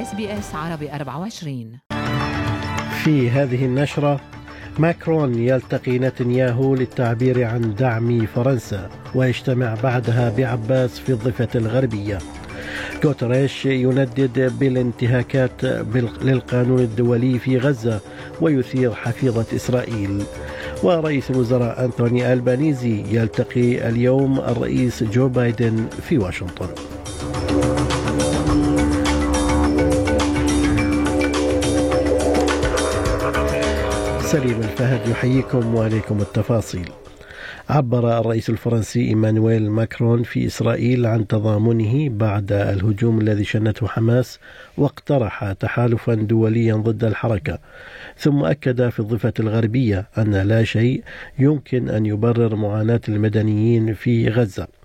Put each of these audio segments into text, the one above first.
اس بي اس عربي 24 في هذه النشرة ماكرون يلتقي نتنياهو للتعبير عن دعم فرنسا ويجتمع بعدها بعباس في الضفة الغربية. غوتريش يندد بالانتهاكات للقانون الدولي في غزة ويثير حفيظة إسرائيل. ورئيس الوزراء أنتوني ألبانيزي يلتقي اليوم الرئيس جو بايدن في واشنطن. سليم الفهد يحييكم وعليكم التفاصيل. عبر الرئيس الفرنسي إيمانويل ماكرون في إسرائيل عن تضامنه بعد الهجوم الذي شنته حماس واقترح تحالفا دوليا ضد الحركة. ثم أكد في الضفة الغربية أن لا شيء يمكن أن يبرر معاناة المدنيين في غزة.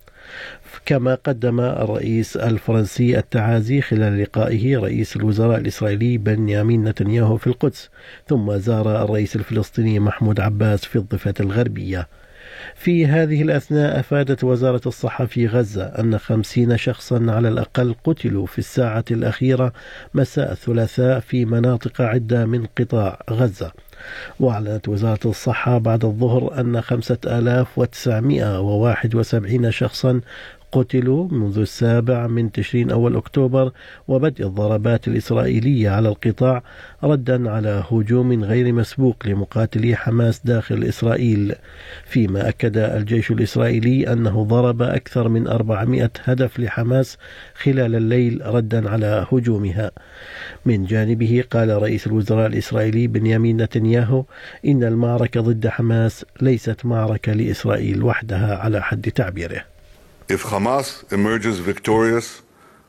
كما قدم الرئيس الفرنسي التعازي خلال لقائه رئيس الوزراء الإسرائيلي بنيامين نتنياهو في القدس ثم زار الرئيس الفلسطيني محمود عباس في الضفة الغربية. في هذه الأثناء أفادت وزارة الصحة في غزة أن خمسين شخصا على الأقل قتلوا في الساعة الأخيرة مساء الثلاثاء في مناطق عدة من قطاع غزة. وأعلنت وزارة الصحة بعد الظهر أن 5971 شخصا قتلوا منذ السابع من تشرين أول أكتوبر وبدء الضربات الإسرائيلية على القطاع ردا على هجوم غير مسبوق لمقاتلي حماس داخل إسرائيل. فيما أكد الجيش الإسرائيلي أنه ضرب أكثر من 400 هدف لحماس خلال الليل ردا على هجومها. من جانبه قال رئيس الوزراء الإسرائيلي بنيامين نتنياهو إن المعركة ضد حماس ليست معركة لإسرائيل وحدها على حد تعبيره. If Hamas emerges victorious,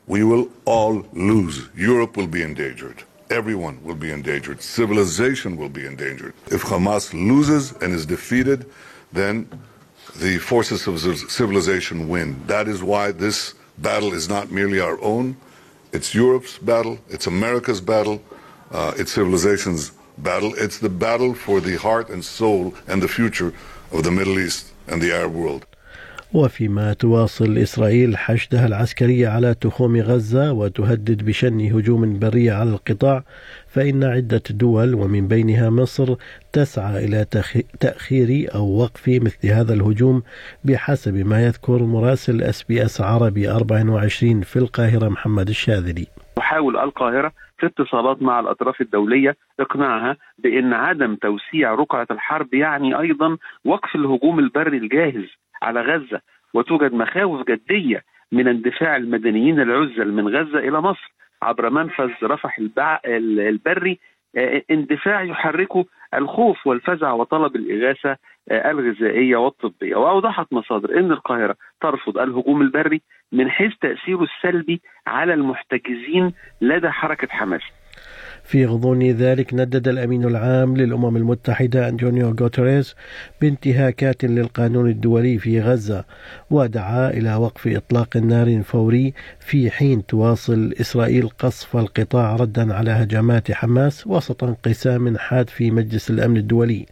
we will all lose. Europe will be endangered. Everyone will be endangered. Civilization will be endangered. If Hamas loses and is defeated, then the forces of civilization win. That is why this battle is not merely our own. It's Europe's battle. It's America's battle. Uh, it's civilization's battle. It's the battle for the heart and soul and the future of the Middle East and the Arab world. وفيما تواصل إسرائيل حشدها العسكري على تخوم غزة وتهدد بشن هجوم بري على القطاع فإن عدة دول ومن بينها مصر تسعى إلى تأخير أو وقف مثل هذا الهجوم بحسب ما يذكر مراسل اس بي اس عربي 24 في القاهرة محمد الشاذلي. تحاول القاهرة في اتصالات مع الأطراف الدولية إقناعها بأن عدم توسيع رقعة الحرب يعني أيضا وقف الهجوم البري الجاهز على غزة وتوجد مخاوف جدية من اندفاع المدنيين العزل من غزة إلى مصر عبر منفذ رفح البري اندفاع يحركه الخوف والفزع وطلب الإغاثة آه، الغذائية والطبية. وأوضحت مصادر إن القاهرة ترفض الهجوم البري من حيث تأثيره السلبي على المحتجزين لدى حركة حماس. في غضون ذلك ندد الأمين العام للأمم المتحدة أنطونيو غوتريز بانتهاكات للقانون الدولي في غزة ودعا إلى وقف إطلاق النار فوري في حين تواصل إسرائيل قصف القطاع ردا على هجمات حماس وسط انقسام حاد في مجلس الأمن الدولي.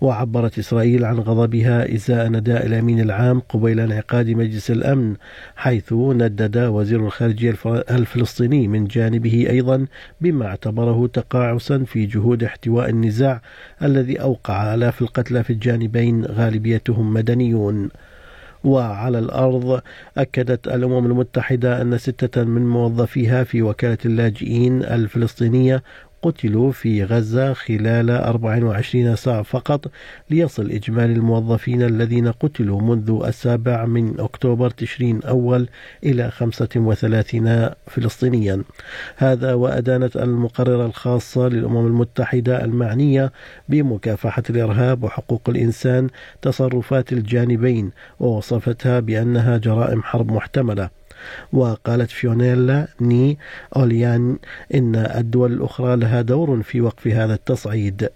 وعبرت إسرائيل عن غضبها إزاء نداء الأمين العام قبيل انعقاد مجلس الأمن حيث ندد وزير الخارجية الفلسطيني من جانبه أيضا بما اعتبره تقاعسا في جهود احتواء النزاع الذي أوقع آلاف القتلى في الجانبين غالبيتهم مدنيون. وعلى الأرض أكدت الأمم المتحدة أن ستة من موظفيها في وكالة اللاجئين الفلسطينية قتلوا في غزة خلال 24 ساعة فقط ليصل إجمالي الموظفين الذين قتلوا منذ السابع من أكتوبر تشرين أول إلى 35 فلسطينيا. هذا وأدانت المقررة الخاصة للأمم المتحدة المعنية بمكافحة الإرهاب وحقوق الإنسان تصرفات الجانبين ووصفتها بأنها جرائم حرب محتملة. وقالت فيونيلا ني أوليان إن الدول الأخرى لها دور في وقف هذا التصعيد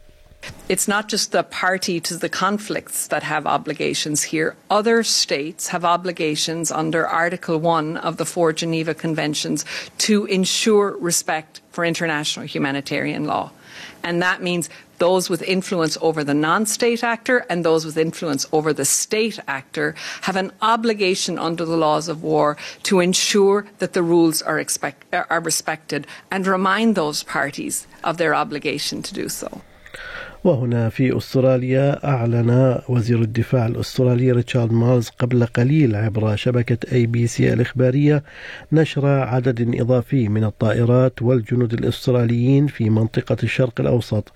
It's not just the party to the conflicts that have obligations here. Other states have obligations under Article 1 of the four Geneva Conventions to ensure respect for international humanitarian law. And that means those with influence over the non state actor and those with influence over the state actor have an obligation under the laws of war to ensure that the rules are, expect, are respected and remind those parties of their obligation to do so. وهنا في أستراليا أعلن وزير الدفاع الأسترالي ريتشارد مالز قبل قليل عبر شبكة أي بي سي الإخبارية نشر عدد إضافي من الطائرات والجنود الأستراليين في منطقة الشرق الأوسط.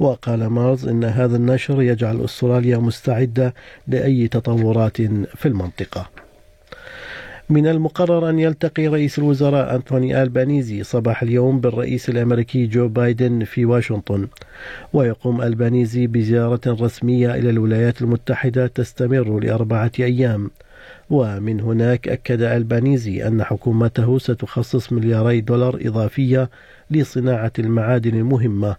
وقال مالز إن هذا النشر يجعل أستراليا مستعدة لأي تطورات في المنطقة. من المقرر أن يلتقي رئيس الوزراء أنتوني ألبانيزي صباح اليوم بالرئيس الأمريكي جو بايدن في واشنطن. ويقوم ألبانيزي بزيارة رسمية إلى الولايات المتحدة تستمر لأربعة أيام. ومن هناك أكد ألبانيزي أن حكومته ستخصص ملياري دولار إضافية لصناعة المعادن المهمة.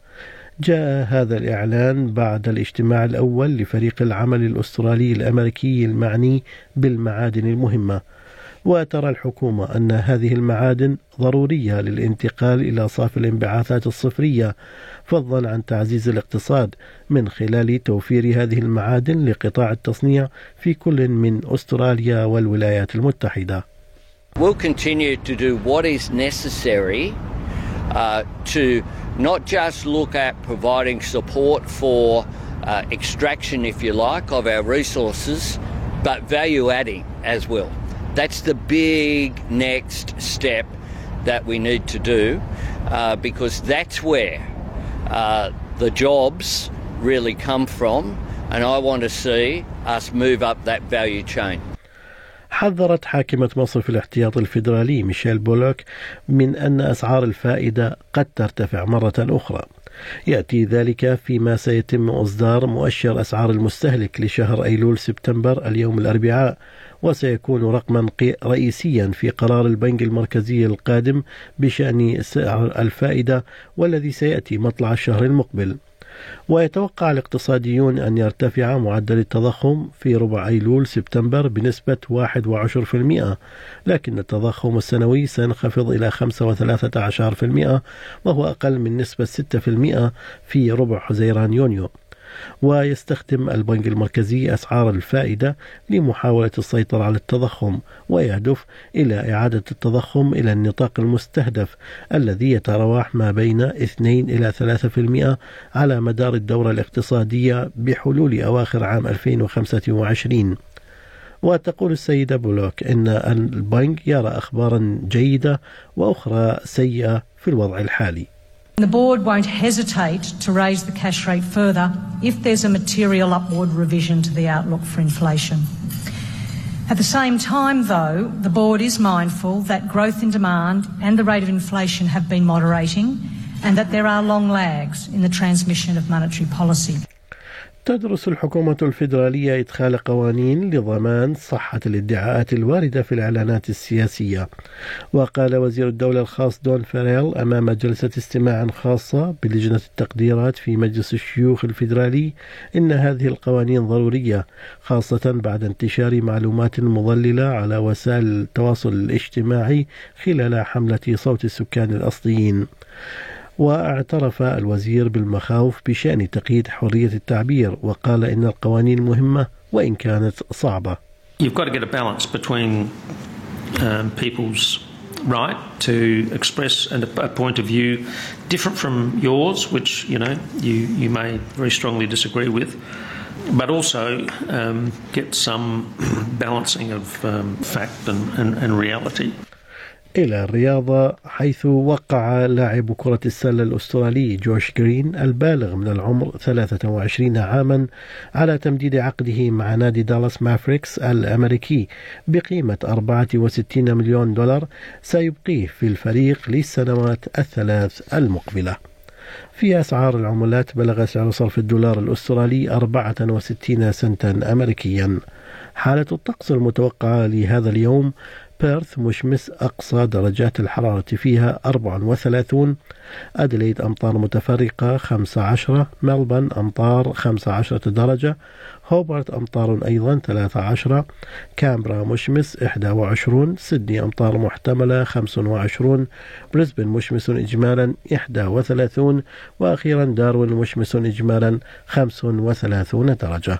جاء هذا الإعلان بعد الاجتماع الأول لفريق العمل الأسترالي الأمريكي المعني بالمعادن المهمة. وترى الحكومة أن هذه المعادن ضرورية للانتقال إلى صافي الانبعاثات الصفرية فضلا عن تعزيز الاقتصاد من خلال توفير هذه المعادن لقطاع التصنيع في كل من أستراليا والولايات المتحدة. We'll continue to do what is necessary uh, to not just look at providing support for uh, extraction, if you like, of our resources, but value adding as well. That's the big next step that we need to do uh, because that's where uh, the jobs really come from, and I want to see us move up that value chain. حذرت حاكمة مصرف الاحتياط الفيدرالي ميشيل بولوك من أن أسعار الفائدة قد ترتفع مرة أخرى يأتي ذلك فيما سيتم إصدار مؤشر أسعار المستهلك لشهر أيلول سبتمبر اليوم الأربعاء وسيكون رقما رئيسيا في قرار البنك المركزي القادم بشأن سعر الفائدة والذي سيأتي مطلع الشهر المقبل. ويتوقع الاقتصاديون أن يرتفع معدل التضخم في ربع أيلول سبتمبر بنسبة 11% لكن التضخم السنوي سينخفض إلى 5.13% وهو أقل من نسبة 6% في ربع حزيران يونيو. ويستخدم البنك المركزي أسعار الفائدة لمحاولة السيطرة على التضخم ويهدف إلى إعادة التضخم إلى النطاق المستهدف الذي يتراوح ما بين 2 إلى 3% على مدار الدورة الاقتصادية بحلول أواخر عام 2025 وتقول السيدة بلوك إن البنك يرى أخبارا جيدة وأخرى سيئة في الوضع الحالي. The board won't hesitate to raise the cash rate further if there's a material upward revision to the outlook for inflation. At the same time, though, the board is mindful that growth in demand and the rate of inflation have been moderating and that there are long lags in the transmission of monetary policy. تدرس الحكومة الفيدرالية إدخال قوانين لضمان صحة الادعاءات الواردة في الإعلانات السياسية. وقال وزير الدولة الخاص دون فيريل أمام جلسة استماع خاصة بلجنة التقديرات في مجلس الشيوخ الفيدرالي إن هذه القوانين ضرورية خاصة بعد انتشار معلومات مضللة على وسائل التواصل الاجتماعي خلال حملة صوت السكان الأصليين. واعترف الوزير بالمخاوف بشأن تقييد حرية التعبير وقال إن القوانين مهمة وإن كانت صعبة. You've got to get a balance between um, people's right to express a, a point of view different from yours, which you know you, you may very strongly disagree with, but also um, get some balancing of um, fact and, and, and reality. إلى الرياضة حيث وقع لاعب كرة السلة الأسترالي جوش جرين البالغ من العمر 23 عاما على تمديد عقده مع نادي دالاس مافريكس الأمريكي بقيمة 64 مليون دولار سيبقيه في الفريق للسنوات الثلاث المقبلة. في أسعار العملات بلغ سعر صرف الدولار الأسترالي 64 سنتا أمريكيا حالة الطقس المتوقعة لهذا اليوم بيرث مشمس أقصى درجات الحرارة فيها 34 أدليد أمطار متفرقة 15 ملبن أمطار 15 درجة. هوبرت أمطار أيضا 13 كامبرا مشمس 21 سيدني أمطار محتملة 25 بريسبن مشمس إجمالا 31 وأخيرا داروين مشمس إجمالا 35 درجة.